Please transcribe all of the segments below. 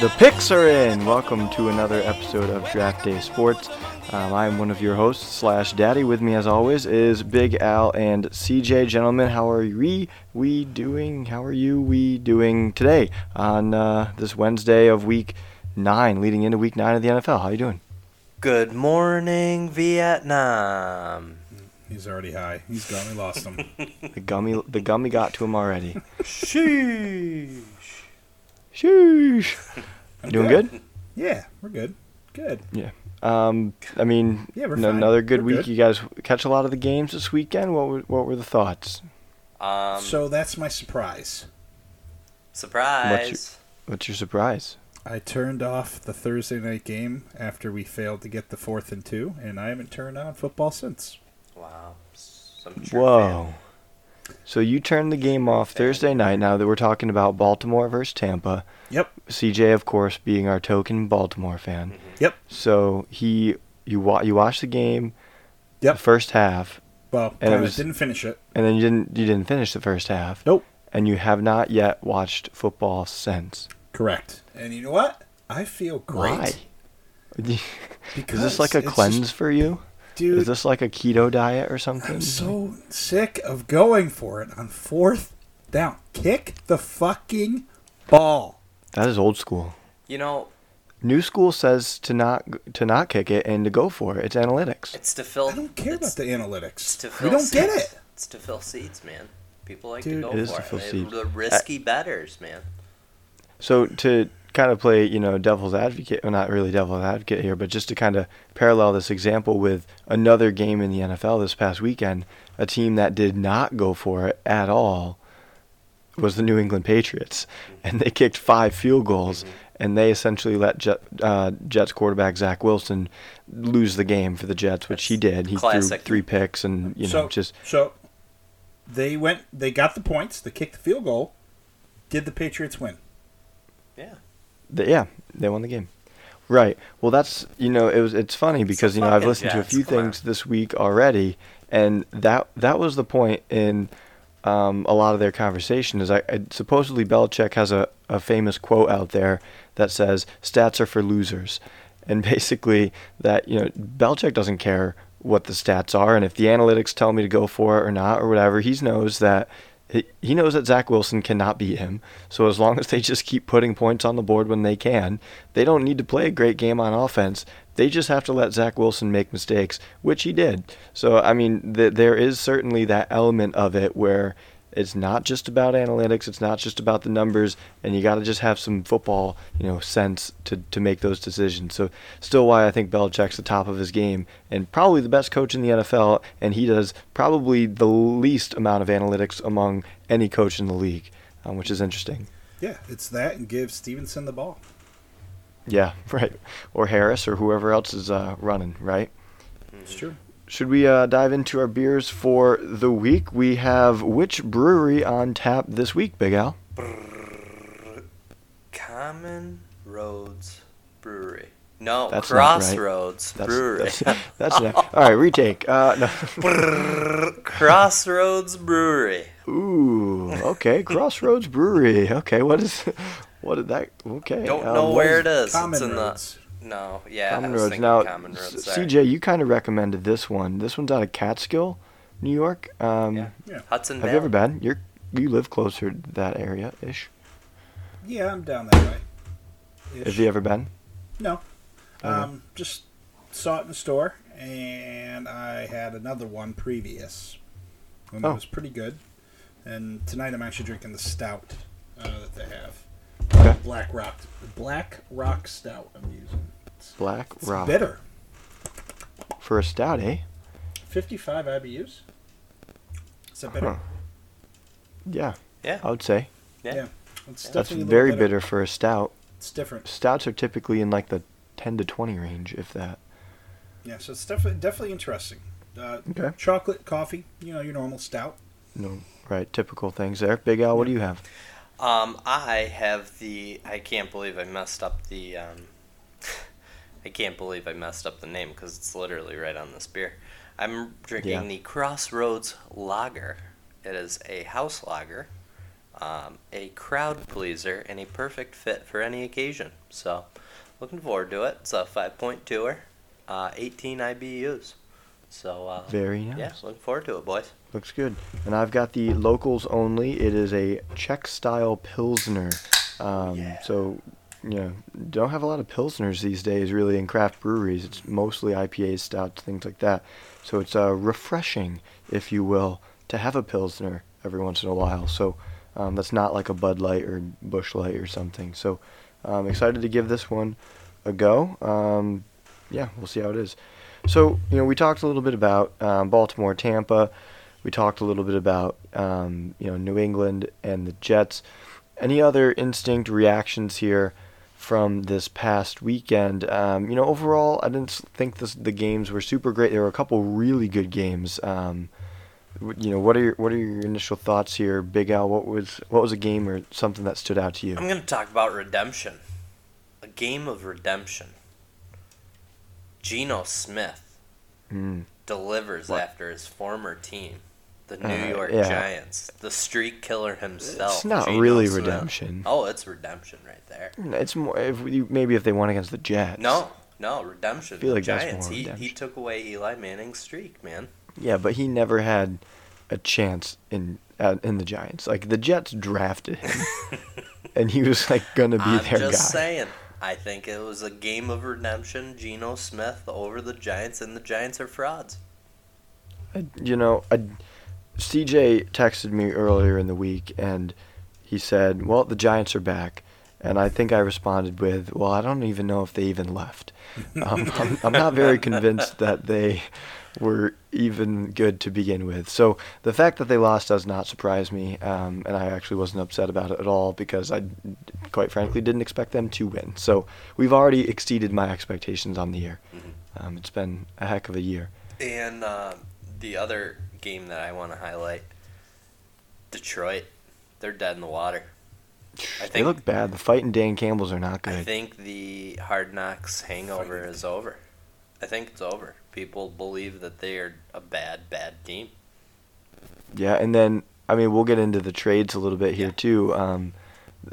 The picks are in. Welcome to another episode of Draft Day Sports. Um, I'm one of your hosts slash daddy. With me, as always, is Big Al and CJ. Gentlemen, how are we we doing? How are you we doing today on uh, this Wednesday of Week Nine, leading into Week Nine of the NFL? How are you doing? Good morning, Vietnam. He's already high. He's gone. We lost him. The gummy, the gummy got to him already. Sheesh. Sheesh. I'm Doing good? Yeah, we're good. Good. Yeah. Um, I mean, Yeah, we're n- fine. another good We're week. good. You guys catch a lot of the games this weekend. What were, what were the thoughts? Um, so that's my surprise. surprise. What's your surprise? I turned off the Thursday night game after we failed to get the fourth and two, and I haven't turned on football since. Wow. Some true Whoa. So you turned the game off Thursday night. Now that we're talking about Baltimore versus Tampa, Yep. CJ, of course, being our token Baltimore fan. fan. Yep. So he, you wa- you watched the game, Yep. the first half, Well, And it was- didn't finish it. and then you didn't you didn't finish the first half. Nope. And you have not yet watched football since. Correct. And you know what? I feel great. Why? Is Because this like a cleanse just- for you? Dude. Is this like a keto diet or something? I'm so sick of going for it on fourth down. Kick the fucking ball. That is old school. You know, New school says to not to not kick it and to go for it. It's analytics. it's to fill. I don't care about the It's analytics. to We don't get it. It's to fill seats, man. People like Dude, to go It is for to fill it. They- seats. The risky betters, man. So to kind of play, you know, devil's advocate, well, not really devil's advocate here, but just to kind of parallel this example with another game in the NFL this past weekend, a team that did not go for it at all was the New England Patriots, and they kicked five field goals, and they essentially let Jet, uh, Jets quarterback Zach Wilson lose the game for the Jets, which he did. He Classic. threw three picks, and you know, so, just so they went. They got the points. They kicked the field goal. Did the Patriots win? Yeah. They, yeah, they won the game. Right. Well, that's you know it was it's funny because you know I've listened to a few things this week already, and that that was the point in um, a lot of their conversation. Is I, I supposedly Belichick has a, a famous quote out there that says stats are for losers, and basically that you know Belichick doesn't care what the stats are, and if the analytics tell me to go for it or not or whatever, he knows that he knows that Zach Wilson cannot beat him. So as long as they just keep putting points on the board when they can, they don't need to play a great game on offense. They just have to let Zach Wilson make mistakes, which he did. So I mean, th- there is certainly that element of it where it's not just about analytics, it's not just about the numbers, and you got to just have some football, you know, sense to to make those decisions. So still, why I think Belichick's the top of his game and probably the best coach in the NFL, and he does probably the least amount of analytics among any coach in the league, um, which is interesting. Yeah, it's that, and give Stevenson the ball. Yeah, right. Or Harris or whoever else is uh, running, right? It's true. Should we uh, dive into our beers for the week? We have which brewery on tap this week, Big Al? Common Roads Brewery. No, That's not right. Crossroads That's Brewery. that's, that's not, all right. Retake. Uh, no. Crossroads Brewery. Ooh, okay. Crossroads Brewery. Okay, what is, what did that? Okay. Don't um, know what where is- it is. Common it's in roads. the no. Yeah, Common Roads. Now, Common Roads. CJ, you kind of recommended this one. This one's out of Catskill, New York. Um, Yeah. Yeah. Hudson Have Valley. you ever been? You're you live closer to that area ish. Yeah, I'm down that way. Have Ish. you ever been? No. Okay. Um, just saw it in the store, and I had another one previous. And Oh. it was pretty good. And tonight I'm actually drinking the stout uh, that they have. Okay. Black Rock. Black Rock Stout I'm using. It's, Black it's Rock bitter. for a stout, eh? 55 IBUs. Is that bitter? Huh. Yeah, Yeah. I would say Yeah. Yeah. It's that's definitely a little very bitter for a stout. It's different. Stouts are typically in like the 10 to 20 range, if that. Yeah, so it's definitely definitely interesting. Uh, Okay. Chocolate, coffee, you know, your normal stout. No, right, typical things there. Big Al, what do you have? Um, I have the. I can't believe I messed up the. Um, I can't believe I messed up the name because it's literally right on this beer. I'm drinking Yeah. the Crossroads Lager. It is a house lager. um, a crowd pleaser, and a perfect fit for any occasion. So, looking forward to it. It's a 5.2er, uh, 18 IBUs. So, uh, Very nice. yeah, looking forward to it, boys. Looks good. And I've got the locals only. It is a Czech style Pilsner. Um, Yeah. So, know, don't have a lot of Pilsners these days, really, in craft breweries. It's mostly IPAs, stouts, things like that. So it's uh, refreshing, if you will, to have a Pilsner every once in a while. So um, that's not like a Bud Light or Busch Light or something. So I'm excited to give this one a go. Um, yeah, we'll see how it is. So, you know, we talked a little bit about um, Baltimore, Tampa. We talked a little bit about, um, you know, New England and the Jets. Any other instinct reactions here from this past weekend? Um, you know, overall, I didn't think this, the games were super great. There were a couple really good games. Um, you know, what are your, what are your initial thoughts here, Big Al? What was what was a game or something that stood out to you? I'm going to talk about redemption. A game of redemption. Geno Smith Mm. delivers What? after his former team, the New Uh, York yeah. Giants, the streak killer himself. It's not Geno really Smith. redemption. Oh, it's redemption right there. It's more if you, maybe if they won against the Jets. No, no, redemption. I feel the like that's Giants. he, he took away Eli Manning's streak, man. Yeah, but he never had a chance in uh, in the Giants. Like the Jets drafted him, and he was like gonna be I'm their just guy. saying. I think it was a game of redemption. Geno Smith over the Giants, and the Giants are frauds. I, you know, I, CJ texted me earlier in the week, and he said, "Well, the Giants are back." And I think I responded with, "Well, I don't even know if they even left. Um, I'm, I'm not very convinced that they were even good to begin with. So the fact that they lost does not surprise me, um, and I actually wasn't upset about it at all because I, quite frankly, didn't expect them to win. So we've already exceeded my expectations on the year. Um, it's been a heck of a year. And uh, the other game that I want to highlight, Detroit, they're dead in the water. I they look bad. The fight and Dan Campbell's are not good. I think the Hard Knocks hangover is over. I think it's over. People believe that they are a bad, bad team. Yeah, and then I mean we'll get into the trades a little bit here Yeah. too. Um,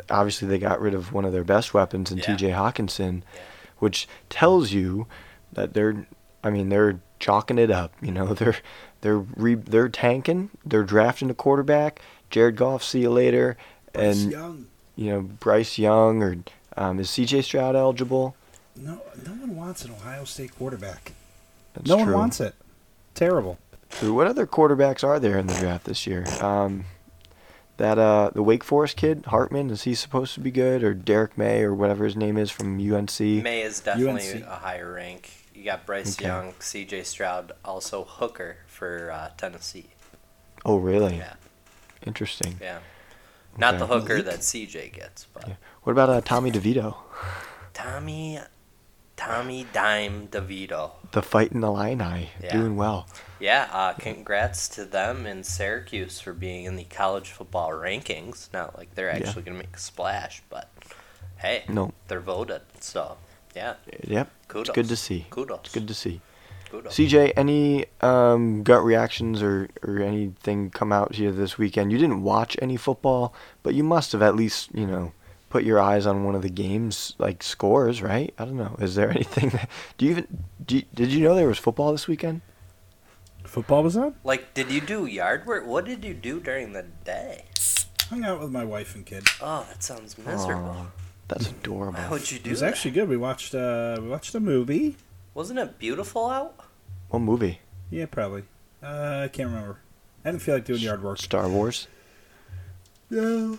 obviously they got rid of one of their best weapons in Yeah. T.J. Hockenson, Yeah. which tells you that they're. I mean they're chalking it up. You know they're they're re, they're tanking. They're drafting a quarterback. Jared Goff, see you later. Bryce and Young. you know Bryce Young or um, is C.J. Stroud eligible? No, no one wants an Ohio State quarterback. That's no true. one wants it. Terrible. Who- What other quarterbacks are there in the draft this year? Um, that uh, the Wake Forest kid Hartman is he supposed to be good or Drake Maye or whatever his name is from UNC? Maye is definitely UNC. a higher rank. You got Bryce Okay. Young, C.J. Stroud, also Hooker for uh, Tennessee. Oh really? Yeah, Interesting. yeah. Not the hooker that C.J. gets, but Yeah. What about uh, Tommy DeVito, Tommy, Tommy Dime DeVito. the fighting Illini, Yeah. doing well? Yeah, uh, congrats to them in Syracuse for being in the college football rankings. Not like they're Yeah. actually going to make a splash, but hey, No. they're voted. So, yeah, Yep. Kudos. It's good to see. Kudos. It's good to see. Kudos. CJ, any um, gut reactions or, or anything come out here this weekend? You didn't watch any football, but you must have at least, you know, put your eyes on one of the games, like scores, right? I don't know. Is there anything that. Do you even. Do you, did you know there was football this weekend? Football was on. Like, did you do yard work? What did you do during the day? Hung out with my wife and kid. Oh, that sounds miserable. Aw, that's adorable. Why would you do It was that? actually good. We watched uh we watched a movie. Wasn't it beautiful out? What movie? Yeah, probably. Uh, I can't remember. I didn't feel like doing yard work. Star Wars? No.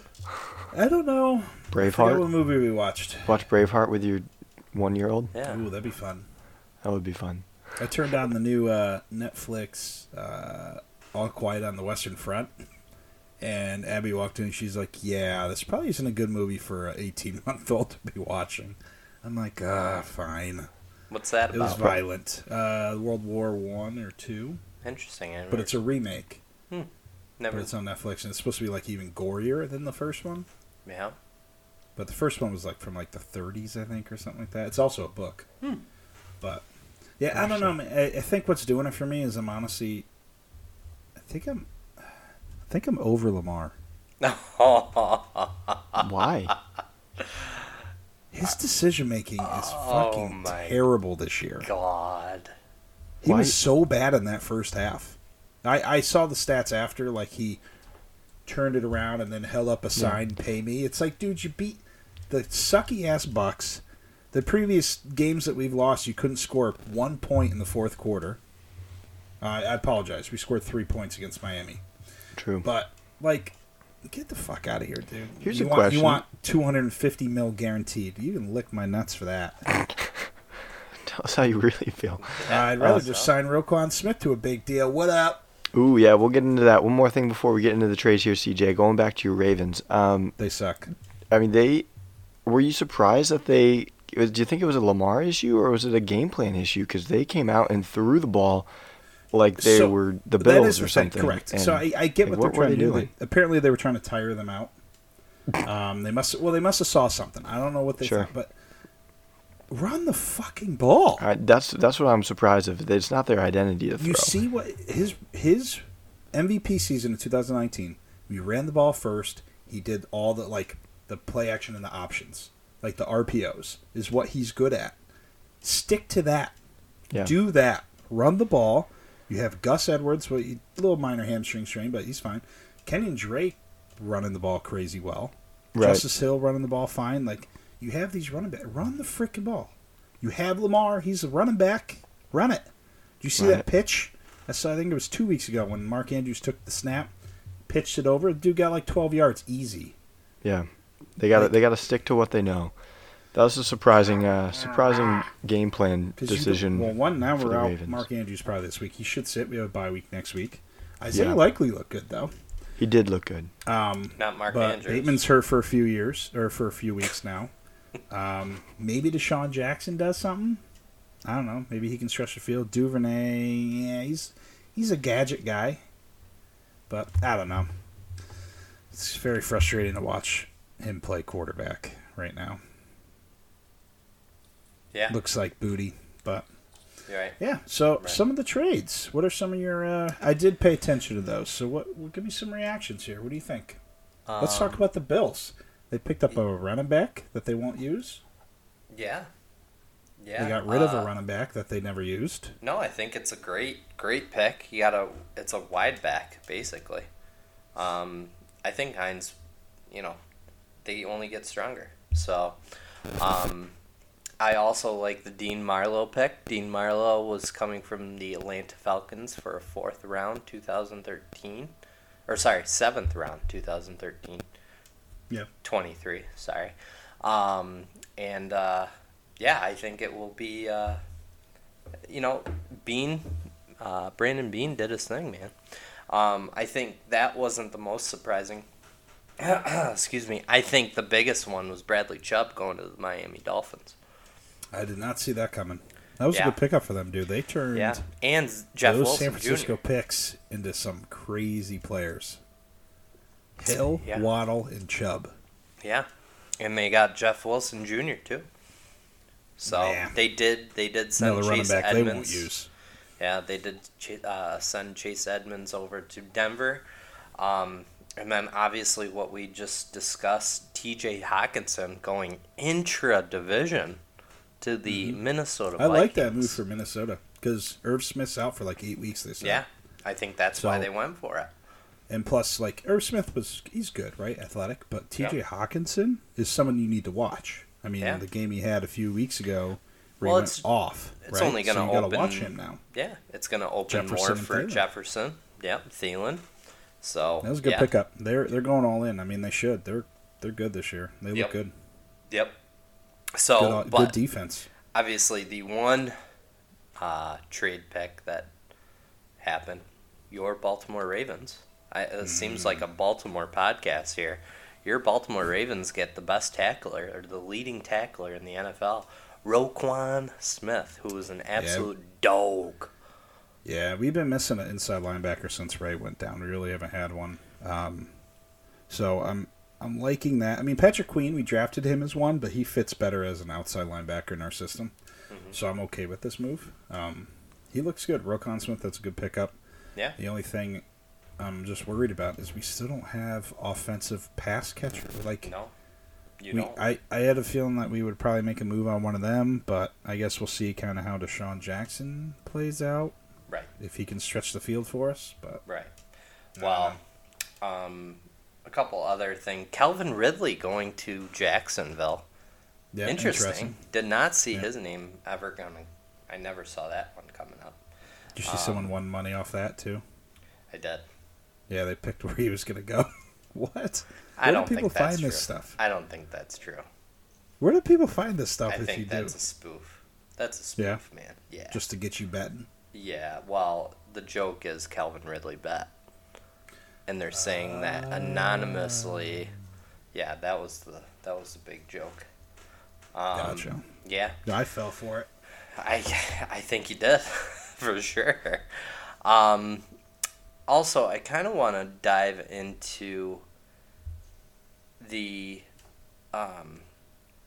I don't know. I forget what movie we watched. Watch Braveheart with your one year old? Yeah. Ooh, that'd be fun. That would be fun. I turned on the new uh, Netflix uh, All Quiet on the Western Front, and Abby walked in. and She's like, "Yeah, this probably isn't a good movie for an 18 month old to be watching." I'm like, "Ah, fine." What's that about? It was violent. Uh, World War One or two, Interesting. I but it's a remake. never. But it's on Netflix, and it's supposed to be like even gorier than the first one. yeah. But the first one was like from like the 30s, I think, or something like that. It's also a book. Hmm. But yeah, I don't know. Man. I, I think what's doing it for me is I'm honestly, I think I'm, think I'm over Lamar. Why? His decision making is Oh fucking terrible this year. God. He Why- was so bad in that first half. I, I saw the stats after, like he turned it around and then held up a sign, "Pay me." It's like, dude, you beat the sucky ass Bucks. The previous games that we've lost, you couldn't score one point in the fourth quarter. Uh, I apologize. We scored three points against Miami, True. but like, get the fuck out of here, dude. Here's you a want, question. You want 250 mil guaranteed? You can lick my nuts for that. Tell us how you really feel. I'd rather Uh, just sign Roquan Smith to a big deal. What up? Ooh, yeah, we'll get into that. One more thing before we get into the trades here, CJ. Going back to your Ravens. Um, They suck. I mean, they were you surprised that they? was- Do you think it was a Lamar issue or was it a game plan issue? Because they came out and threw the ball like they So, were the Bills or something. Correct. And, so I, I get like, what they're what trying to do. doing? Apparently, they were trying to tire them out. Um, they must. Well, they must have saw something. I don't know what they Sure. thought, but run the fucking ball. I, that's that's what I'm surprised of. It's not their identity to throw. You see what his his MVP season in 2019. We ran the ball first. He did all the like the play action and the options, like the RPOs, is what he's good at. Stick to that. Yeah. Do that. Run the ball. You have Gus Edwards, well, he- a little minor hamstring strain, but he's fine. Kenyan Drake running the ball crazy well. Right. Justice Hill running the ball fine. Like you have these running back, run the freaking ball. You have Lamar. He's a running back. Run it. Do you see Right. that pitch? I saw. I think it was two weeks ago when Mark Andrews took the snap, pitched it over. The dude got like 12 yards easy. Yeah, they got Like- they got to stick to what they know. That was a surprising uh, surprising game plan 'Cause you decision. well, one now for we're out. Ravens. Mark Andrews probably this week. He should sit. We have a bye week next week. Isaiah Yeah. Likely looked good though. He did look good. Um, Not Mark but Andrews. Bateman's hurt for a few years or for a few weeks now. Um, maybe DeSean Jackson does something. I don't know. Maybe he can stretch the field. Duvernay, yeah, he's he's a gadget guy, but I don't know. It's very frustrating to watch him play quarterback right now. Yeah, Looks like booty, but right. yeah. So Right. some of the trades. What are some of your? Uh, I did pay attention to those. So what? what? Give me some reactions here. What do you think? Let's talk Um, about the Bills. They picked up a running back that they won't use. Yeah. Yeah. They got rid of uh, a running back that they never used. No, I think it's a great, great pick. You got a, it's a wide back basically. Um, I think Hines, you know, they only get stronger. So, um, I also like the Dean Marlowe pick. Dean Marlowe was coming from the Atlanta Falcons for a fourth round, 2013, or sorry, seventh round, 2013. Yeah. 23. Sorry. Um, and uh, yeah, I think it will be. Uh, you know, Beane, uh, Brandon Beane did his thing, man. Um, I think that wasn't the most surprising. Excuse me. I think the biggest one was Bradley Chubb going to the Miami Dolphins. I did not see that coming. That was Yeah. a good pickup for them, dude. They turned Yeah, and Jeff those Wilson San Francisco Jr. picks into some crazy players. Hill, Yeah. Waddle, and Chubb. Yeah, and they got Jeff Wilson Jr. too. So Man. they did. They did send Another Chase Edmonds. they. Yeah, they did uh, send Chase Edmonds over to Denver. Um, and then obviously what we just discussed, TJ Hockenson going intra division to the Minnesota Mm-hmm. I like that move for Minnesota because Irv Smith's out for like eight weeks. They said. Yeah, I think that's why they went for it. And plus, like Irv Smith was, he's good, right? Athletic, but T.J. Yeah. Hockenson is someone you need to watch. I mean, Yeah. the game he had a few weeks ago, Well, it's- off. it's right? only gonna so you gotta open- watch him now. Yeah, it's going to open Jefferson more for Thielen. Jefferson. Yep, Thielen. So That was a good yeah. pickup. They're they're going all in. I mean, they should. They're they're good this year. They look Yep. good. Yep. So, Good, but good defense. obviously the one uh, trade pick that happened, your Baltimore Ravens. I, it seems like a Mm. Baltimore podcast here. Your Baltimore Ravens get the best tackler or the leading tackler in the NFL, Roquan Smith, who is an absolute dog. Yeah, we've been missing an inside linebacker since Ray went down. We really haven't had one. Um, so I'm I'm liking that. I mean, Patrick Queen, we drafted him as one, but he fits better as an outside linebacker in our system. Mm-hmm. So I'm okay with this move. Um, he looks good. Roquan Smith, that's a good pickup. Yeah. The only thing I'm just worried about is we still don't have offensive pass catcher. Like No, you we, don't. I, I had a feeling that we would probably make a move on one of them, but I guess we'll see kind of how DeSean Jackson plays out right, if he can stretch the field for us. But right. Well, um, a couple other things. Calvin Ridley going to Jacksonville. yeah, interesting. Did not see Yeah. his name ever coming. I never saw that one coming up. Did you see Um, someone won money off that too? I did. Yeah, they picked where he was going to go. what? I Where don't do people think that's find this stuff? I don't think that's true. Where do people find this stuff I if you think do? that's a spoof. That's a Yeah? spoof, man. Yeah. Just to get you betting? Yeah, well, the joke is Calvin Ridley bet. And they're saying that anonymously. Yeah, that was the that was the big joke. Um, Gotcha. Yeah, Yeah, I fell for it. I I think you did for sure. Um, also, I kind of want to dive into the um,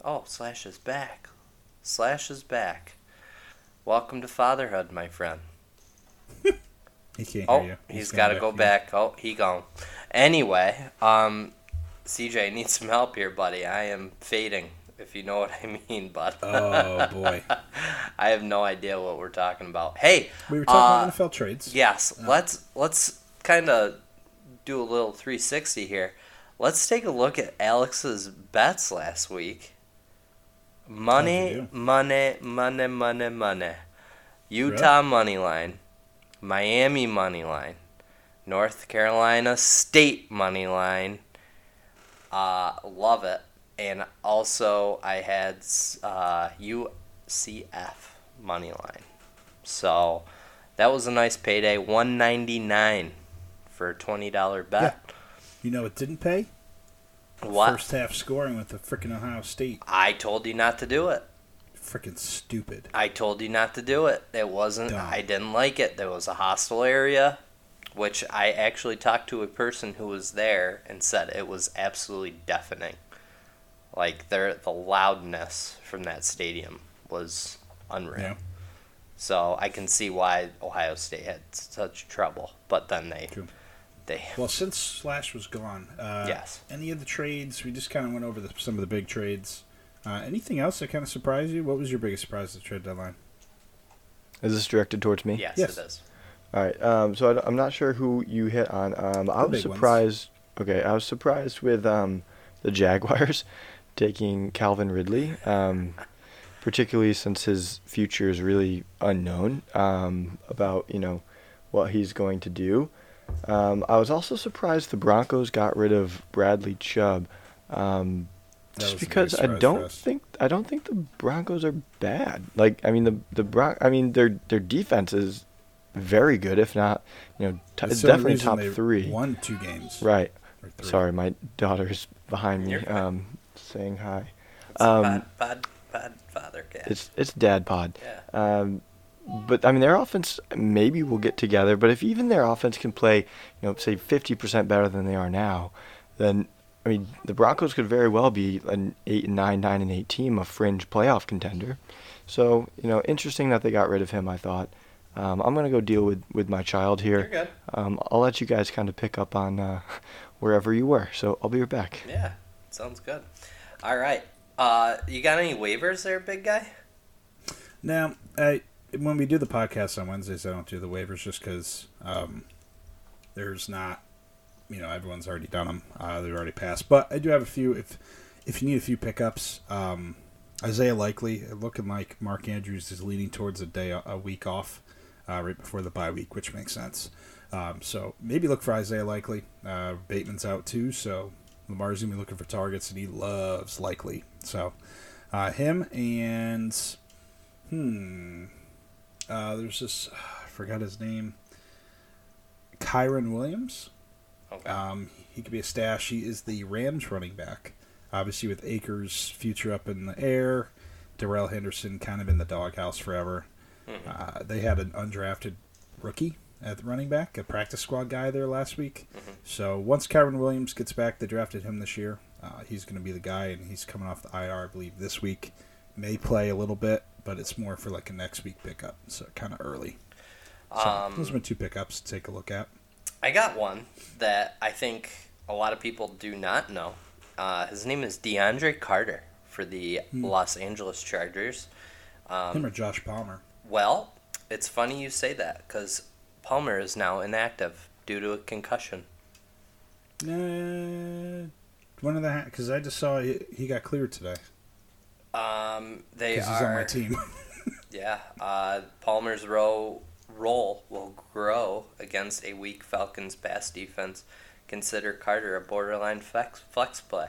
oh Slash is back. Slash is back. Welcome to fatherhood, my friend. He can't Oh, hear you. he's going got to go back. Oh, he gone. Anyway, um, CJ needs some help here, buddy. I am fading, if you know what I mean, bud. Oh boy, I have no idea what we're talking about. Hey, we were talking uh, NFL trades. yes, let's let's kind of do a little 360 here. Let's take a look at Alex's bets last week. Money, money, money, money, money. Utah money line, Miami money line, North Carolina State money line. Uh, love it. And also, I had uh, UCF money line. So that was a nice payday. One ninety nine for a twenty dollar bet. You know, it didn't pay. What? First half scoring with the freaking Ohio State. I told you not to do it. Freaking stupid. I told you not to do it. It wasn't. Dumb. I didn't like it. There was a hostile area, which I actually talked to a person who was there and said it was absolutely deafening. Like there, the loudness from that stadium was unreal. Yeah. So I can see why Ohio State had such trouble. But then they, True. they, Well, since Slash was gone, uh, Yes. Any of the trades? We just kind of went over the, some of the big trades. Uh, anything else that kind of surprised you? What was your biggest surprise at the trade deadline? Is this directed towards me? yes, Yes. it is. All right. Um, so I, am not sure who you hit on. Um, I was big ones. surprised. Okay, I was surprised with um, the Jaguars taking Calvin Ridley, um, particularly since his future is really unknown um, about you know what he's going to do. Um, I was also surprised the Broncos got rid of Bradley Chubb. Um, That just because I don't us. think I don't think the Broncos are bad. Like I mean the the Bron- I mean their their defense is very good, if not you know t- it's definitely top they three. Won two games. Right. Sorry, my daughter's behind me um, saying hi. It's Um, bad, bad, bad father cat. It's it's Dad Pod. yeah. Um, but I mean, their offense maybe will get together. But if even their offense can play, you know, say fifty percent better than they are now, then I mean, the Broncos could very well be an eight and nine, nine and eight team, a fringe playoff contender. So you know, interesting that they got rid of him. I thought. Um, I'm gonna go deal with with my child You're here. good. Um, I'll let you guys kind of pick up on uh, wherever you were. So I'll be right back. Yeah, sounds good. All right. Uh, you got any waivers there, big guy? Now, I when we do the podcast on Wednesdays, I don't do the waivers just because um, there's not, you know, everyone's already done them. Uh, they've already passed. But I do have a few. If if you need a few pickups, um, Isaiah Likely looking like Mark Andrews is leaning towards a day a week off uh, right before the bye week, which makes sense. Um, so maybe look for Isaiah Likely. Uh, Bateman's out too, so Lamar's gonna be looking for targets, and he loves Likely. So uh, him and hmm, uh, there's this I forgot his name, Kyren Williams. Okay. Um, he could be a stash. He is the Rams running back. Obviously, with Akers' future up in the air, Darrell Henderson kind of in the doghouse forever. Mhm. Uh, they had an undrafted rookie at the running back, a practice squad guy there last week. Mhm. So once Kyren Williams gets back, they drafted him this year. Uh, he's going to be the guy, and he's coming off the IR, I believe, this week. May play a little bit, but it's more for like a next week pickup, so kind of early. So Um, those are my two pickups to take a look at. I got one that I think a lot of people do not know. Uh, his name is DeAndre Carter for the Los Angeles Chargers. Him or Josh Palmer. Well, it's funny you say that because Palmer is now inactive due to a concussion. Uh, one of the because I just saw he, he got cleared today Um, they because he's on my team. yeah. Uh, Palmer's row role will grow against a weak Falcons pass defense. Consider Carter a borderline flex flex play.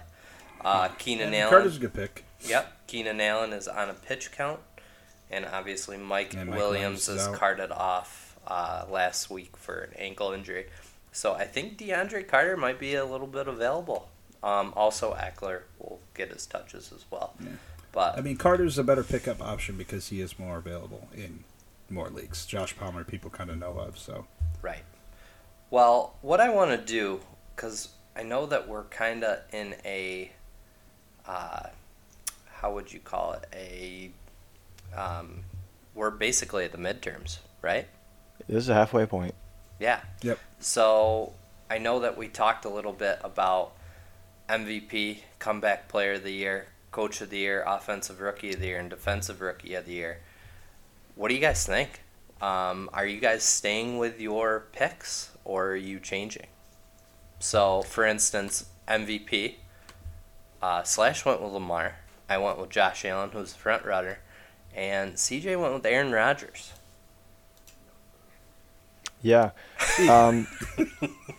Uh, Keenan Yeah, Allen. Carter's a good pick. Yep, Keenan Allen is on a pitch count, and obviously Mike, Mike Williams is out. carted off uh, last week for an ankle injury. So I think DeAndre Carter might be a little bit available. Um, also, Ekeler will get his touches as well. Yeah. But I mean, Carter's a better pickup option because he is more available in more leaks. Josh Palmer, people kind of know of. So Right. Well, what I want to do, because I know that we're kind of in a, uh, how would you call it? A, um, we're basically at the midterms, right? This is a halfway point. Yeah. Yep. So I know that we talked a little bit about MVP, comeback player of the year, coach of the year, offensive rookie of the year, and defensive rookie of the year. What do you guys think? Um, are you guys staying with your picks or are you changing? So, for instance, MVP, uh, Slash went with Lamar. I went with Josh Allen, who's the front runner, and CJ went with Aaron Rodgers. Yeah. Um,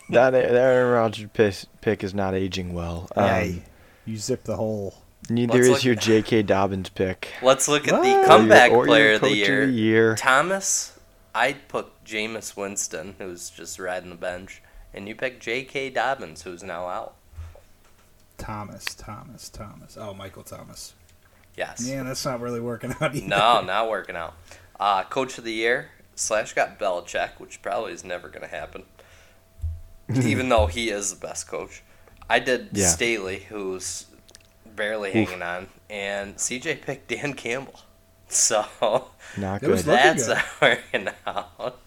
that, that Aaron Rodgers pick, pick is not aging well. Um, Hey, you zip the hole. Neither Let's is your J.K. Dobbins pick. Let's look at the comeback Or your player of the year. Of the year. Thomas, I'd put Jameis Winston, who's just riding the bench, and you pick J.K. Dobbins, who's now out. Thomas, Thomas, Thomas. Oh, Michael Thomas. Yes. Yeah, that's not really working out either. No, not working out. Uh, Coach of the year, Slash got Belichick, which probably is never going to happen, even though he is the best coach. I did Yeah. Staley, who's barely Oof. hanging on, and CJ picked Dan Campbell. So Not It was good. That's good. working out.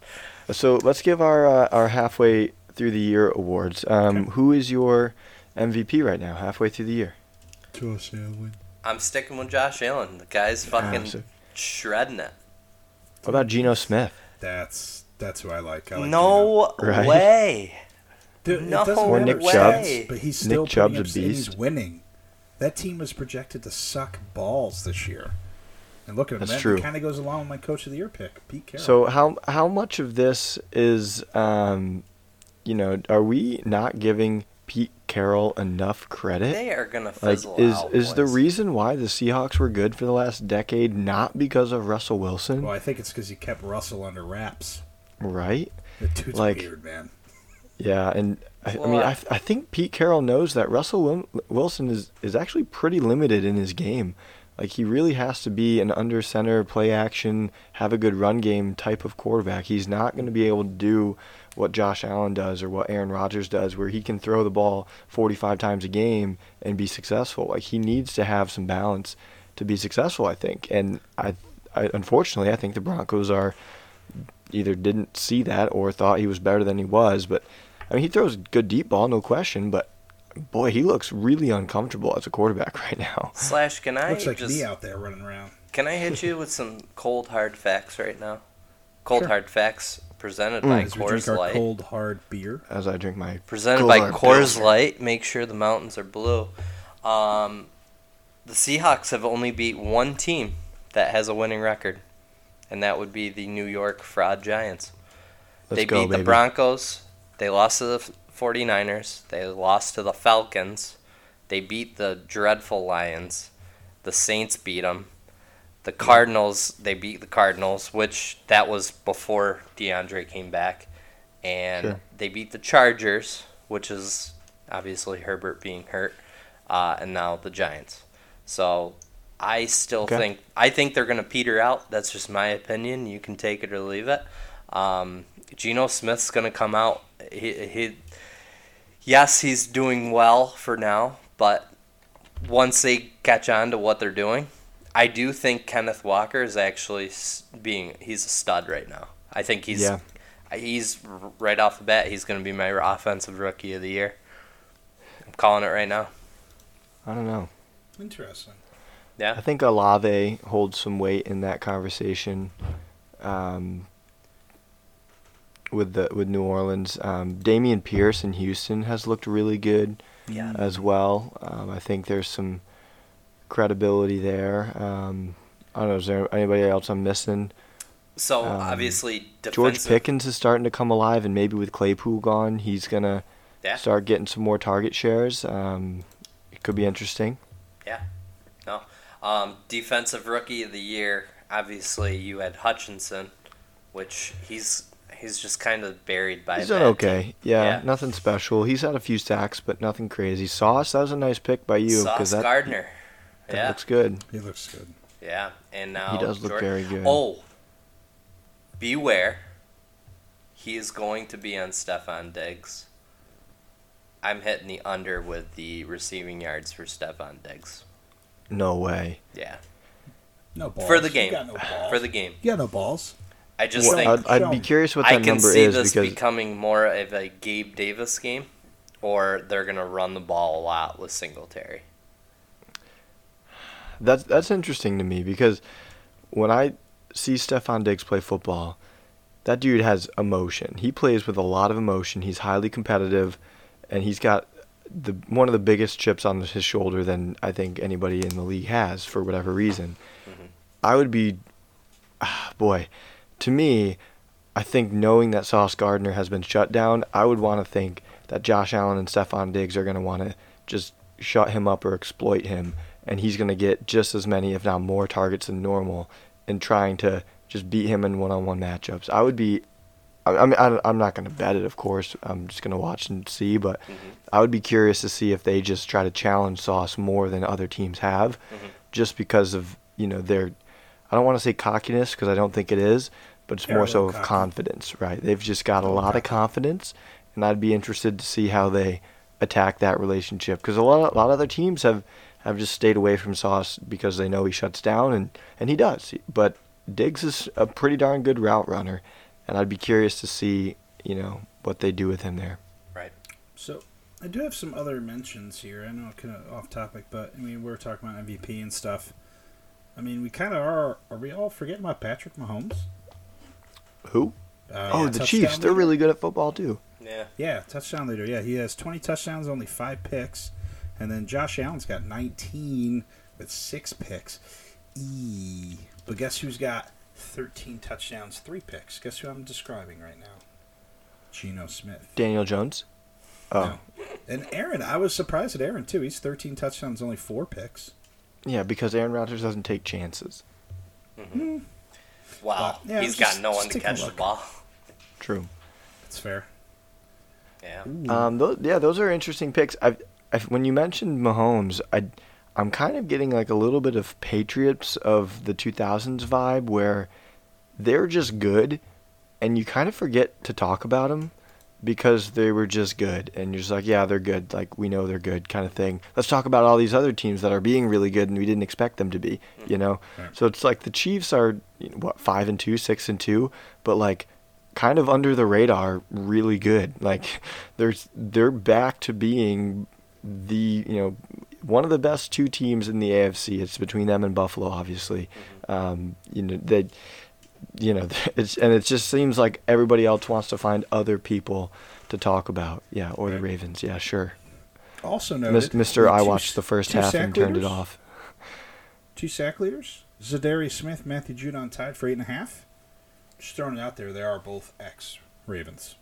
So let's give our uh, our halfway through the year awards. Um, Okay. Who is your MVP right now, halfway through the year? Josh Allen. I'm sticking with Josh Allen. The guy's fucking so- shredding it. What about Geno Smith? That's that's who I like. I like no Right. way. Dude, it No doesn't Or Nick stats, Chubb. but he's Nick Chubb's putting a up- and He's winning. That team was projected to suck balls this year. And look at him. That's that true. kind of goes along with my coach of the year pick, Pete Carroll. So how how much of this is, um, you know, are we not giving Pete Carroll enough credit? They are gonna Like, fizzle is out. is the reason why the Seahawks were good for the last decade not because of Russell Wilson, well, I think it's because he kept Russell under wraps. right? The dude's Like- weird, man. Yeah, and I, I mean, I- I, think Pete Carroll knows that Russell Wil- Wilson is, is actually pretty limited in his game. Like, he really has to be an under center, play action, have a good run game type of quarterback. He's not going to be able to do what Josh Allen does or what Aaron Rodgers does, where he can throw the ball 45 times a game and be successful. Like, he needs to have some balance to be successful, I think. And I, I unfortunately, I think the Broncos are either didn't see that or thought he was better than he was. But I mean, he throws a good deep ball, no question. But boy, he looks really uncomfortable as a quarterback right now. Slash, can I Looks like just me out there running around. can I hit you with some cold hard facts right now? Cold Sure. hard facts presented Mm. by As we drink Coors our Light. cold, hard beer. As I drink my Presented by Coors Coors Pilsner. Light. Make sure the mountains are blue. Um, the Seahawks have only beat one team that has a winning record, and that would be the New York Fraud Giants. let's they go, beat baby. the Broncos. They lost to the F- 49ers. They lost to the Falcons. They beat the dreadful Lions. The Saints beat them. The Cardinals, they beat the Cardinals, which that was before DeAndre came back. And Sure. they beat the Chargers, which is obviously Herbert being hurt. Uh, and now the Giants. So I still Okay. think I think they're gonna peter out. That's just my opinion. You can take it or leave it. Um, Geno Smith's gonna come out. He, he, yes, he's doing well for now, but once they catch on to what they're doing, I do think Kenneth Walker is actually being he's a stud right now. I think he's Yeah. He's right off the bat. He's going to be my offensive rookie of the year. I'm calling it right now. I don't know. Interesting. Yeah. I think Olave holds some weight in that conversation. Um, with the with New Orleans, um, Dameon Pierce in Houston has looked really good Yeah. as well. Um, I think there's some credibility there. Um, I don't know. Is there anybody else I'm missing? So Um, obviously, George Pickens is starting to come alive, and maybe with Claypool gone, he's gonna Yeah. start getting some more target shares. Um, it could be interesting. Yeah. No. Um, defensive rookie of the year. Obviously, you had Hutchinson, which he's he's just kind of buried by. He's a done okay. team. Yeah, nothing special. He's had a few sacks, but nothing crazy. Sauce, that was a nice pick by you Sauce that, Gardner. that yeah. looks good. He looks good. Yeah, and now He does look Jordan- very good. Oh, beware! He is going to be on Stefon Diggs. I'm hitting the under with the receiving yards for Stefon Diggs. No way. Yeah, No balls. for the You game. got no balls. For the game. You got no balls. I just Well, think I'd, I'd be curious what I that can number see is this because becoming more of a Gabe Davis game, or they're gonna run the ball a lot with Singletary. that's that's interesting to me because when I see Stefon Diggs play football, that dude has emotion. He plays with a lot of emotion. He's highly competitive, and he's got the one of the biggest chips on his shoulder than I think anybody in the league has for whatever reason. Mhm. I would be, ah, boy, to me, I think knowing that Sauce Gardner has been shut down, I would want to think that Josh Allen and Stefon Diggs are going to want to just shut him up or exploit him, and he's going to get just as many, if not more, targets than normal in trying to just beat him in one-on-one matchups. I would be. I mean, I'm not going to bet it, of course. I'm just going to watch and see, but Mhm. I would be curious to see if they just try to challenge Sauce more than other teams have, Mhm. just because of you know their. I don't want to say cockiness because I don't think it is, but it's They're more so of cocky. confidence, right? They've just got a Little lot of confidence, and I'd be interested to see how they attack that relationship because a lot, a lot of other teams have have just stayed away from Sauce because they know he shuts down, and and he does. But Diggs is a pretty darn good route runner, and I'd be curious to see you know what they do with him there. Right. So I do have some other mentions here. I know kind of off topic, but I mean we're talking about MVP and stuff. I mean we kind of are. Are we all forgetting about Patrick Mahomes? Who? Uh, oh, yeah, the touchdown Chiefs. They're really good at football too. Yeah. Yeah, touchdown leader. Yeah, he has 20 touchdowns, only five picks, and then Josh Allen's got 19 with six picks. E. But guess who's got 13 touchdowns, three picks? Guess who I'm describing right now? Geno Smith. Daniel Jones. Oh, No. And Aaron, I was surprised at Aaron too. He's 13 touchdowns, only four picks. yeah, because Aaron Rodgers doesn't take chances. hmm Wow. But, yeah, He's just- got no one to catch the ball. True. That's fair. Yeah. Um, those, yeah, those are interesting picks. I, I, when you mentioned Mahomes, I, I'm kind of getting like a little bit of Patriots of the 2000s vibe, where they're just good, and you kind of forget to talk about them because they were just good, and you're just like, yeah, they're good. Like we know they're good, kind of thing. Let's talk about all these other teams that are being really good, and we didn't expect them to be. You know, Right. so it's like the Chiefs are what five and two, six and two, but like kind of under the radar, really good. Like there's they're back to being the you know one of the best two teams in the AFC. It's between them and Buffalo, obviously. Um, you know they, you know it's and it just seems like everybody else wants to find other people to talk about. Yeah, or the Ravens. Yeah, sure. Also noted, Mister, I watched the first half and turned it off. Two sack leaders: Za'Darius Smith, Matthew Judon tied for eight and a half. Just throwing it out there, they are both ex Ravens.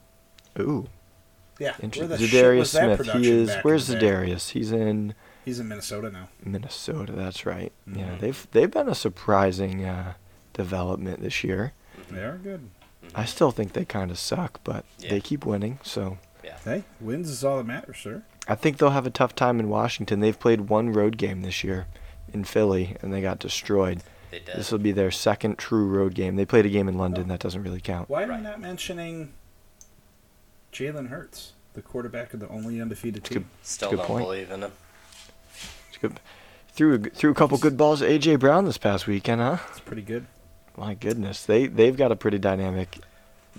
Ooh, Yeah, interesting. Za'Darius Smith. production He is. Where's? Za'Darius? He's in. He's in Minnesota now. Minnesota. That's right. Yeah, Mhm. they've they've been a surprising uh, development this year. They are good. I still think they kind of suck, but Yeah. they keep winning. So Yeah. Hey, wins is all that matters, sir. I think they'll have a tough time in Washington. They've played one road game this year in Philly, and they got destroyed. They did. This will be their second true road game. They played a game in London. That doesn't really count. Why am I not mentioning Jalen Hurts, the quarterback of the only undefeated It's team? good. Still good don't point. believe in him. It's good. Threw a, threw a couple good balls at AJ Brown this past weekend, huh? It's pretty good. My goodness, they they've got a pretty dynamic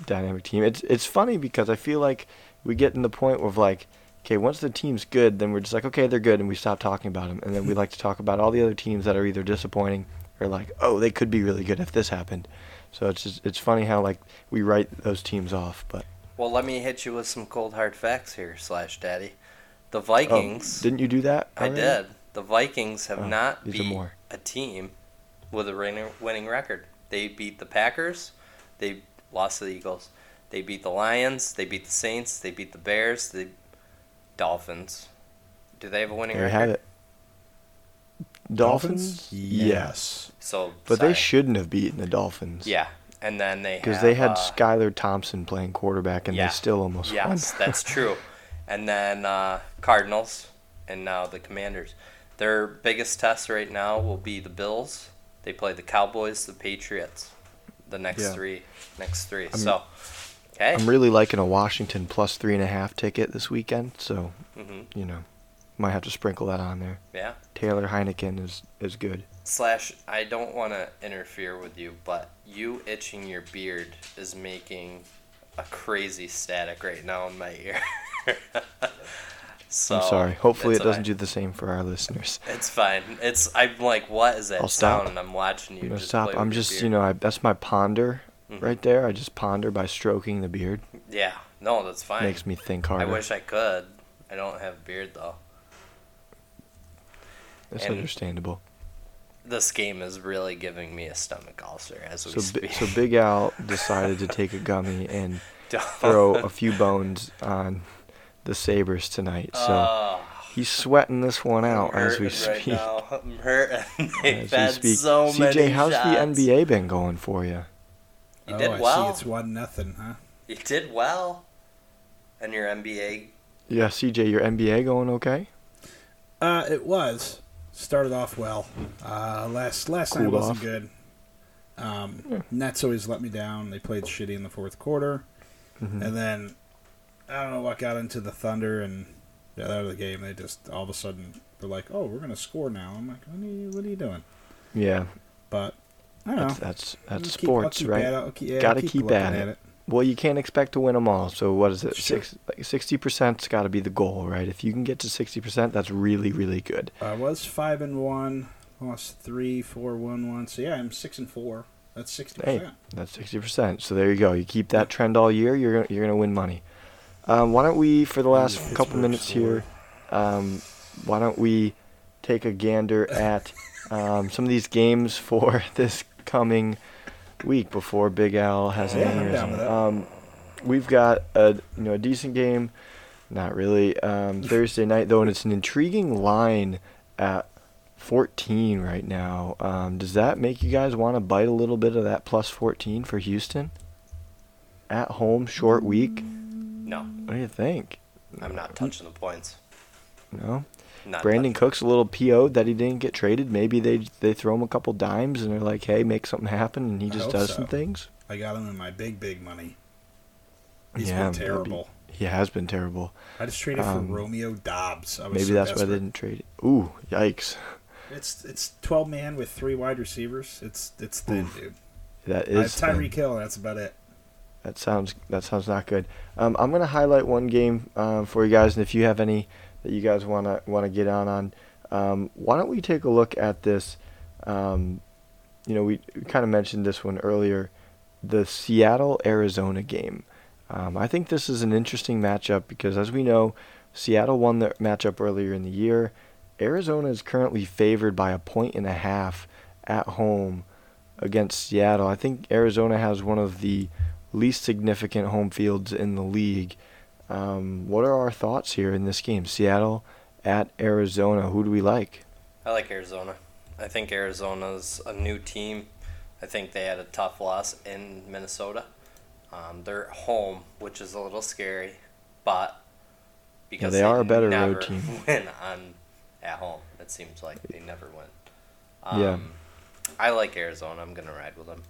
dynamic team. It's it's funny because I feel like we get in the point of like, okay, once the team's good, then we're just like, okay, they're good, and we stop talking about them, and then we like to talk about all the other teams that are either disappointing or like, oh, they could be really good if this happened. So it's just it's funny how like we write those teams off, but Well, let me hit you with some cold hard facts here, slash daddy. The oh, Vikings. didn't you do that? I did. The Vikings have Oh, not beat more. a team with a winning record. They beat the Packers. They lost to the Eagles. They beat the Lions. They beat the Saints. They beat the Bears. The Dolphins. Do they have a winning There you record? have it. Dolphins? Dolphins? Yes. So, But they shouldn't have beaten the Dolphins. Yeah, and then they Because they had uh, Skylar Thompson playing quarterback, and yeah. they still almost Yes, won. that's true. And then uh, Cardinals, and now the Commanders. Their biggest test right now will be the Bills. They play the Cowboys, the Patriots, the next Yeah. three, next 3 I'm- so, okay. I'm really liking a Washington plus three and a half ticket this weekend, so hmm you know, might have to sprinkle that on there. Yeah. Taylor Heinicke is is good. Slash, I don't want to interfere with you, but you itching your beard is making a crazy static right now in my ear. so I'm sorry. Hopefully, it doesn't do the same for our listeners. It's fine. It's I'm like, what is that I'll stop. And I'm watching you. Just stop. I'm just, beard. you know, I, that's my ponder Mhm. right there. I just ponder by stroking the beard. Yeah, no, that's fine. Makes me think harder. I wish I could. I don't have a beard though. That's and- understandable. This game is really giving me a stomach ulcer as we So, speak. so Big Al decided to take a gummy and throw a few bones on the Sabres tonight. So Oh, he's sweating this one I'm out as we hurting right speak. now. I'm hurting. They've As we had speak. so CJ, many how's shots. the NBA been going for you? You oh, did I well. see it's one nothing, huh? You did well. And your NBA. Yeah, CJ, your NBA going okay? Uh, it was started off well. Uh, last last night wasn't off. good. Um, Yeah. Nets always let me down. They played shitty in the fourth quarter, Mhm. and then I don't know what got into the Thunder and the other the game. They just all of a sudden they're like, "Oh, we're gonna score now." I'm like, "What are you, what are you doing?" Yeah, But I don't know. that's that's I'll keep- I'll sports, keep right? at keep- yeah, Gotta keep keep at it. Well, you can't expect to win them all. So what is it? Sure. Six, like sixty percent's got to be the goal, right? If you can get to sixty percent, that's really, really good. I was five and one, lost three, four, one, one. So yeah, I'm six and four. That's sixty Hey, percent. that's sixty percent. So there you go. You keep that trend all year, you're you're gonna win money. Um, why don't we, for the last couple minutes here, um, why don't we take a gander at um, some of these games for this coming week before Big Al has Yeah, an I'm down with aneurysm. Um, we've got a you know a decent game, not really um, Thursday night though, and it's an intriguing line at 14 right now. Um, does that make you guys want to bite a little bit of that plus 14 for Houston? At home, short week. No, What do you think? I'm not touching the points. No. Not Brandon touching- Cook's a little PO'd that he didn't get traded. Maybe they they throw him a couple dimes and they're like, "Hey, make something happen," and he just does so. some things. I got him in my big, big money. He's Yeah, been maybe. terrible. He has been terrible. I just traded Um, for Romeo Doubs. I was Maybe so that's why they didn't trade it. Ooh, yikes! It's it's twelve man with three wide receivers. It's it's thin, Oof. dude. That is. I have is thin. Tyreek Hill. That's about it. That sounds that sounds not good. Um, I'm gonna highlight one game um, for you guys, and if you have any that you guys wanna wanna get on on, um, why don't we take a look at this? Um, you know, we, we kind of mentioned this one earlier, the Seattle Arizona game. Um, I think this is an interesting matchup because, as we know, Seattle won their matchup earlier in the year. Arizona is currently favored by a point and a half at home against Seattle. I think Arizona has one of the least significant home fields in the league. Um, what are our thoughts here in this game? Seattle at Arizona. Who do we like? I like Arizona. I think Arizona's a new team. I think they had a tough loss in Minnesota. Um, they're at home, which is a little scary, but because they are a better road team. Win on at home. It seems like they never win. Um, Yeah. I like Arizona. I'm gonna ride with them.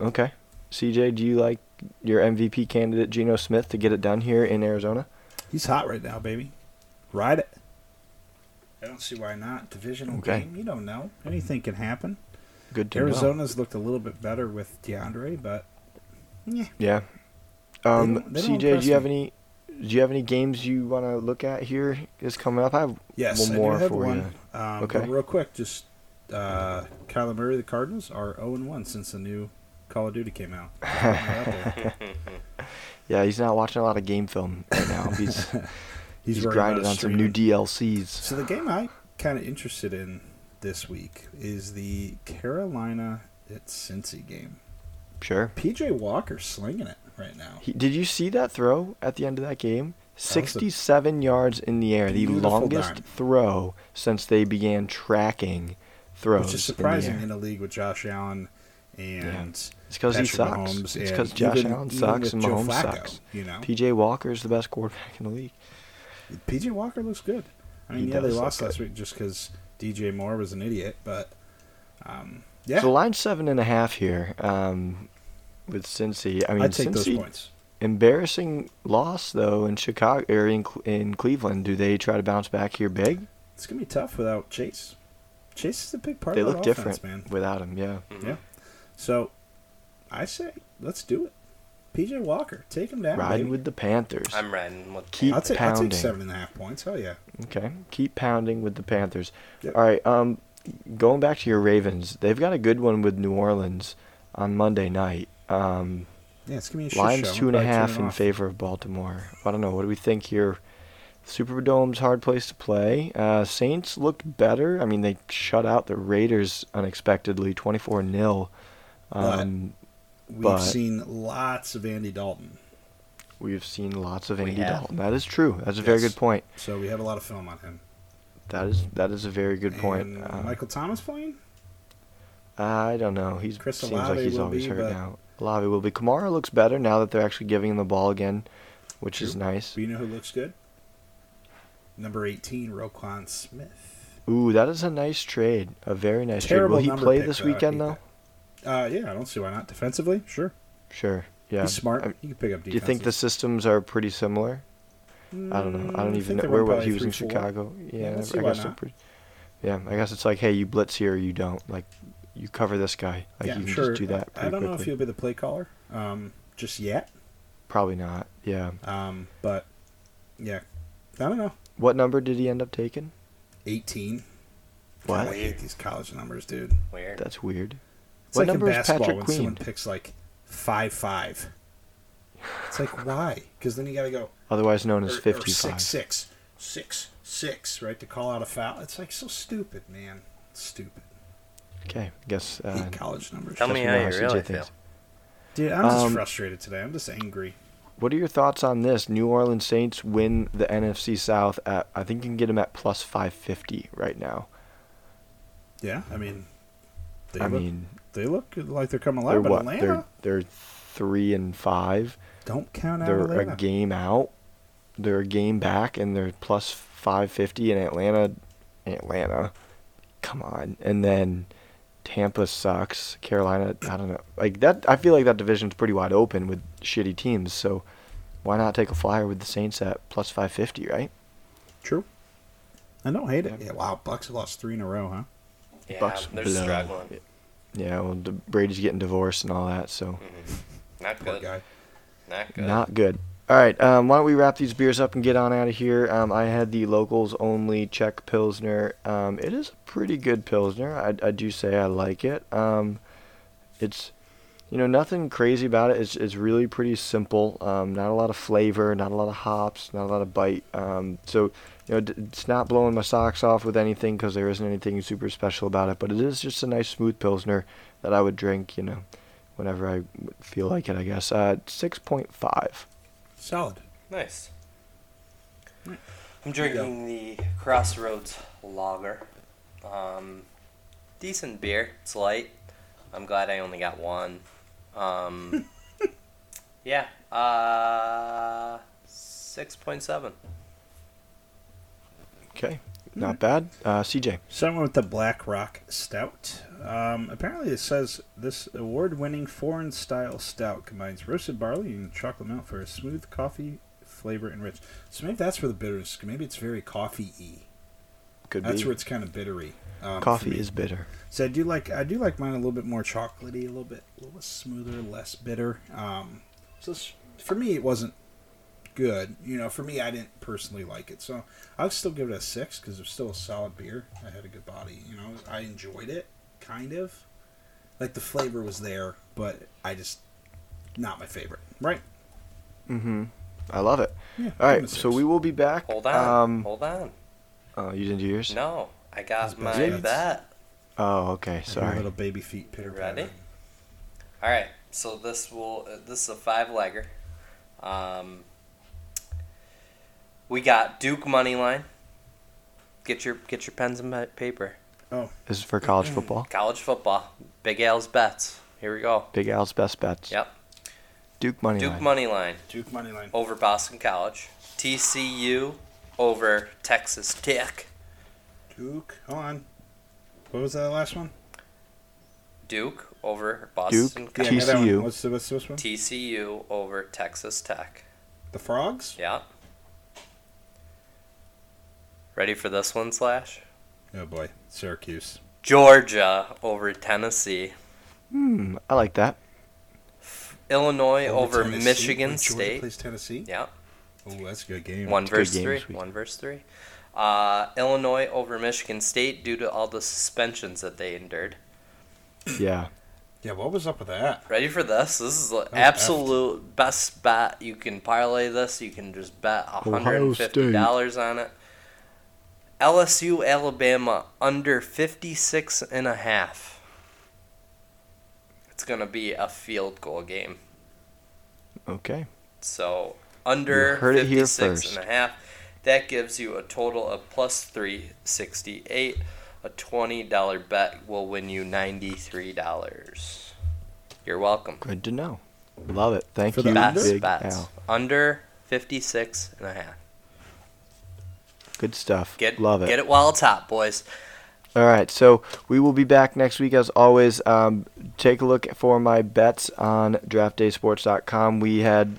Okay. CJ, do you like your MVP candidate Geno Smith to get it done here in Arizona? He's hot right now, baby. Ride it. I don't see why not. Divisional Okay. game. You don't know. Anything can happen. Good to know. Arizona's looked a little bit better with DeAndre, but yeah, Yeah. Um, don't- they don't CJ, do you have any? Do you have any games you want to look at here? Is coming up. I have Yes, one more for one. you. Um, Okay. Real quick, just uh, Kyler Murray, the Cardinals are 0 1 since the new Call of Duty came out. Just putting that out there. Yeah, he's not watching a lot of game film right now. He's He's, he's, grinding on some new. DLCs. So the game I kind of interested in this week is the Carolina at Cincy game. Sure. PJ Walker slinging it right now. He, did you see that throw at the end of that game? 67 yards in the air, the longest dime. throw since they began tracking throws. Which is in surprising air. in a league with Josh Allen and It's because he sucks. Mahomes it's because Josh even- Allen sucks with and Joe Mahomes Flacco, sucks. You know, PJ Walker is the best quarterback in the league. PJ Walker looks good. I mean, He yeah, they lost last good. week just because DJ Moore was an idiot, but um, yeah, So line seven and a half here um, with Cincy. I mean, I'd take those points. embarrassing loss though in Chicago or in in Cleveland. Do they try to bounce back here big? It's gonna be tough without Chase. Chase is a big part they of look that different man. without him. Yeah. Mhm. Yeah. So, I say let's do it. PJ Walker, take him down. Riding baby. with the Panthers. I'm riding with Keep I'll take, I'll pounding. take seven and a half points. Hell yeah. Okay. Keep pounding with the Panthers. Yep. All right. Um, going back to your Ravens, they've got a good one with New Orleans on Monday night. Um, Yeah, it's gonna be a shit lines show. two and a I'll probably turn half it in off. favor of Baltimore. I don't know. What do we think here? Superdome's hard place to play. Uh, Saints looked better. I mean, they shut out the Raiders unexpectedly, twenty-four 0 But- um, We've but- seen lots of Andy Dalton, We've seen lots of Andy. Dalton. That is true. That's a very good point. so we have a lot of film on him. That is that is a very good point. Uh, Michael Thomas playing? I don't know. He Chris seems Olave like he's always be, hurt now. Olave will be. Kamara looks better now that they're actually giving him the ball again, which is nice. But you know who looks good? Number 18, Roquan Smith. Ooh, that is a nice trade. A very nice Terrible trade. Will he play pick, this though. weekend He- though? Uh, yeah, I don't see why not. Defensively, sure. Sure. Yeah. He's smart. Um, he can pick up do you think the systems are pretty similar? I don't know. I don't Mm, even think know where run was he was in 3-4. Chicago. Yeah, Yeah, let's see I guess they're not. pretty. Yeah, I guess it's like, hey, you blitz here or you don't. Like, you cover this guy. Like yeah, you I'm can sure. just do that. I Pretty don't know if quickly. he'll be the play caller um, just yet. Probably not. Yeah. Um, but yeah, I don't know. What number did he end up taking? 18. What? God, I hate these college numbers, dude. Weird. That's weird. It's What like number in is basketball Patrick when someone Queen? picks like five five. It's like why? Because then you got to go Otherwise known or, as or 55. six six six six right to call out a foul. It's like so stupid, man. Stupid. Okay, I guess. Uh, college numbers. Tell guess me we how know you CJ really thinks. feel. Dude, I'm just Um, frustrated today. I'm just angry. What are your thoughts on this? New Orleans Saints win the NFC South at I think you can get them at plus 550 right now. Yeah, I mean, they I look mean, they look like they're coming they're alive, but what? Atlanta They're they're 3 and 5. don't count out They're Atlanta. a game out. They're a game back and they're plus 550 in Atlanta. Atlanta. Come on. And then Tampa sucks. Carolina, I don't know. Like that I feel like that division's pretty wide open with shitty teams, so why not take a flyer with the Saints at plus 550, right? True. I don't hate it. Yeah. Yeah, wow, Bucks have lost three in a row, huh? Yeah, Bucks they're blow. struggling. Yeah, well, the Brady's getting divorced and all that, so hmm Not good. guy. Not good. not good. All right, um, why don't we wrap these beers up and get on out of here? Um, I had the locals only Czech Pilsner. Um, it is a pretty good Pilsner. I, I do say I like it. Um, it's, you know, nothing crazy about it. It's, it's really pretty simple. Um, not a lot of flavor, not a lot of hops, not a lot of bite. Um, so, you know, it's not blowing my socks off with anything because there isn't anything super special about it. But it is just a nice smooth Pilsner that I would drink, you know, whenever I feel like it, I guess. Uh, 6.5. Solid. Nice. I'm There you go. drinking the Crossroads Lager. Um, decent beer. It's light. I'm glad I only got one. Um, yeah. Uh, six point seven. Okay, not bad. Uh, CJ. So I went with the Black Rock Stout. Um, apparently, it says this award-winning foreign-style stout combines roasted barley and chocolate milk for a smooth coffee flavor and rich. So maybe that's where the bitterness, Maybe it's very coffee-y. Could be That's be. where it's kind of bittery. Um, for Coffee me. is bitter. So I do like I do like mine a little bit more chocolatey, a little bit a little bit smoother, less bitter. Um, so it's for me, it wasn't good. You know, for me, I didn't personally like it, so I'll still give it a six because it was still a solid beer. I had a good body. You know, I enjoyed it, kind of. Like the flavor was there, but I just not my favorite. Right? Mm-hmm. I love it. Yeah. All give it right, a so we will be back. Hold on. Um, Hold on. oh, you didn't do yours? No, I got His my best bet. Oh, okay. Your Sorry. little baby feet pitter Ready? All right. So this will uh, this is a five legger. Um, we got Duke money line. Get your get your pens and paper. Oh. This is for college football. College football. Big Al's bets. Here we go. Big Al's best bets. Yep. Duke money Duke line. money line Duke money line. over Boston College. TCU over Texas Tech. Duke. Hold on. What was that last one? Duke over Boston Duke, College. I got that one. TCU. What's, the, what's this one? TCU over Texas Tech. The frogs? Yeah. Ready for this one, Slash? Oh boy, Syracuse. Georgia over Tennessee. Hmm. I like that. Illinois over, Tennessee? Michigan Wait, Georgia State. plays Tennessee. Yeah. Oh, that's a good game. One It's a versus three. this. One versus three. Uh, Illinois over Michigan State due to all the suspensions that they endured. Yeah. Yeah, what was up with that? Ready for this? This is the was absolute best bet. You can parlay this. You can just bet $150 on it. LSU Alabama under 56 and a half. It's going to be a field goal game. Okay. So under heard it here 56 first. and a half. That gives you a total of plus 368. A $20 bet will win you $93. You're welcome. Good to know. Love it. Thank For you, the Best Big bets. Al. Under 56 and a half. Good stuff. Get Love it. Get it while it's hot, boys. All right, so we will be back next week as always. Um, take a look for my bets on DraftDaySports.com. We had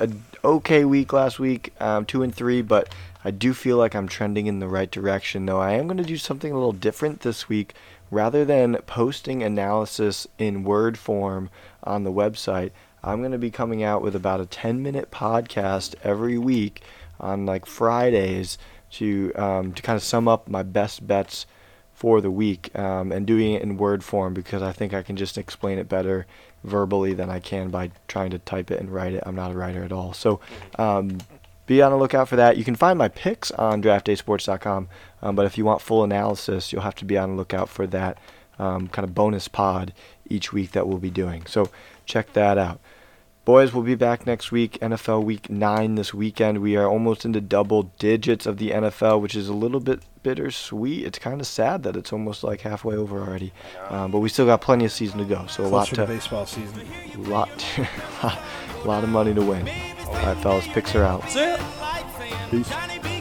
an okay week last week, um, two and three, but I do feel like I'm trending in the right direction. Though I am going to do something a little different this week. Rather than posting analysis in Word form on the website, I'm going to be coming out with about a 10 minute podcast every week on like Fridays to um, to kind of sum up my best bets for the week um, and doing it in word form because I think I can just explain it better verbally than I can by trying to type it and write it. I'm not a writer at all. So um, be on the lookout for that. You can find my picks on draftdaysports.com, um, but if you want full analysis, you'll have to be on the lookout for that um, kind of bonus pod each week that we'll be doing. So check that out. Boys, we'll be back next week. NFL Week 9 this weekend. We are almost into double digits of the NFL, which is a little bit bittersweet. It's kind of sad that it's almost like halfway over already. Um, but we still got plenty of season to go. So a lot Closer to to baseball season. lot, a lot of money to win. All right, fellas, picks are out. Peace. Johnny B.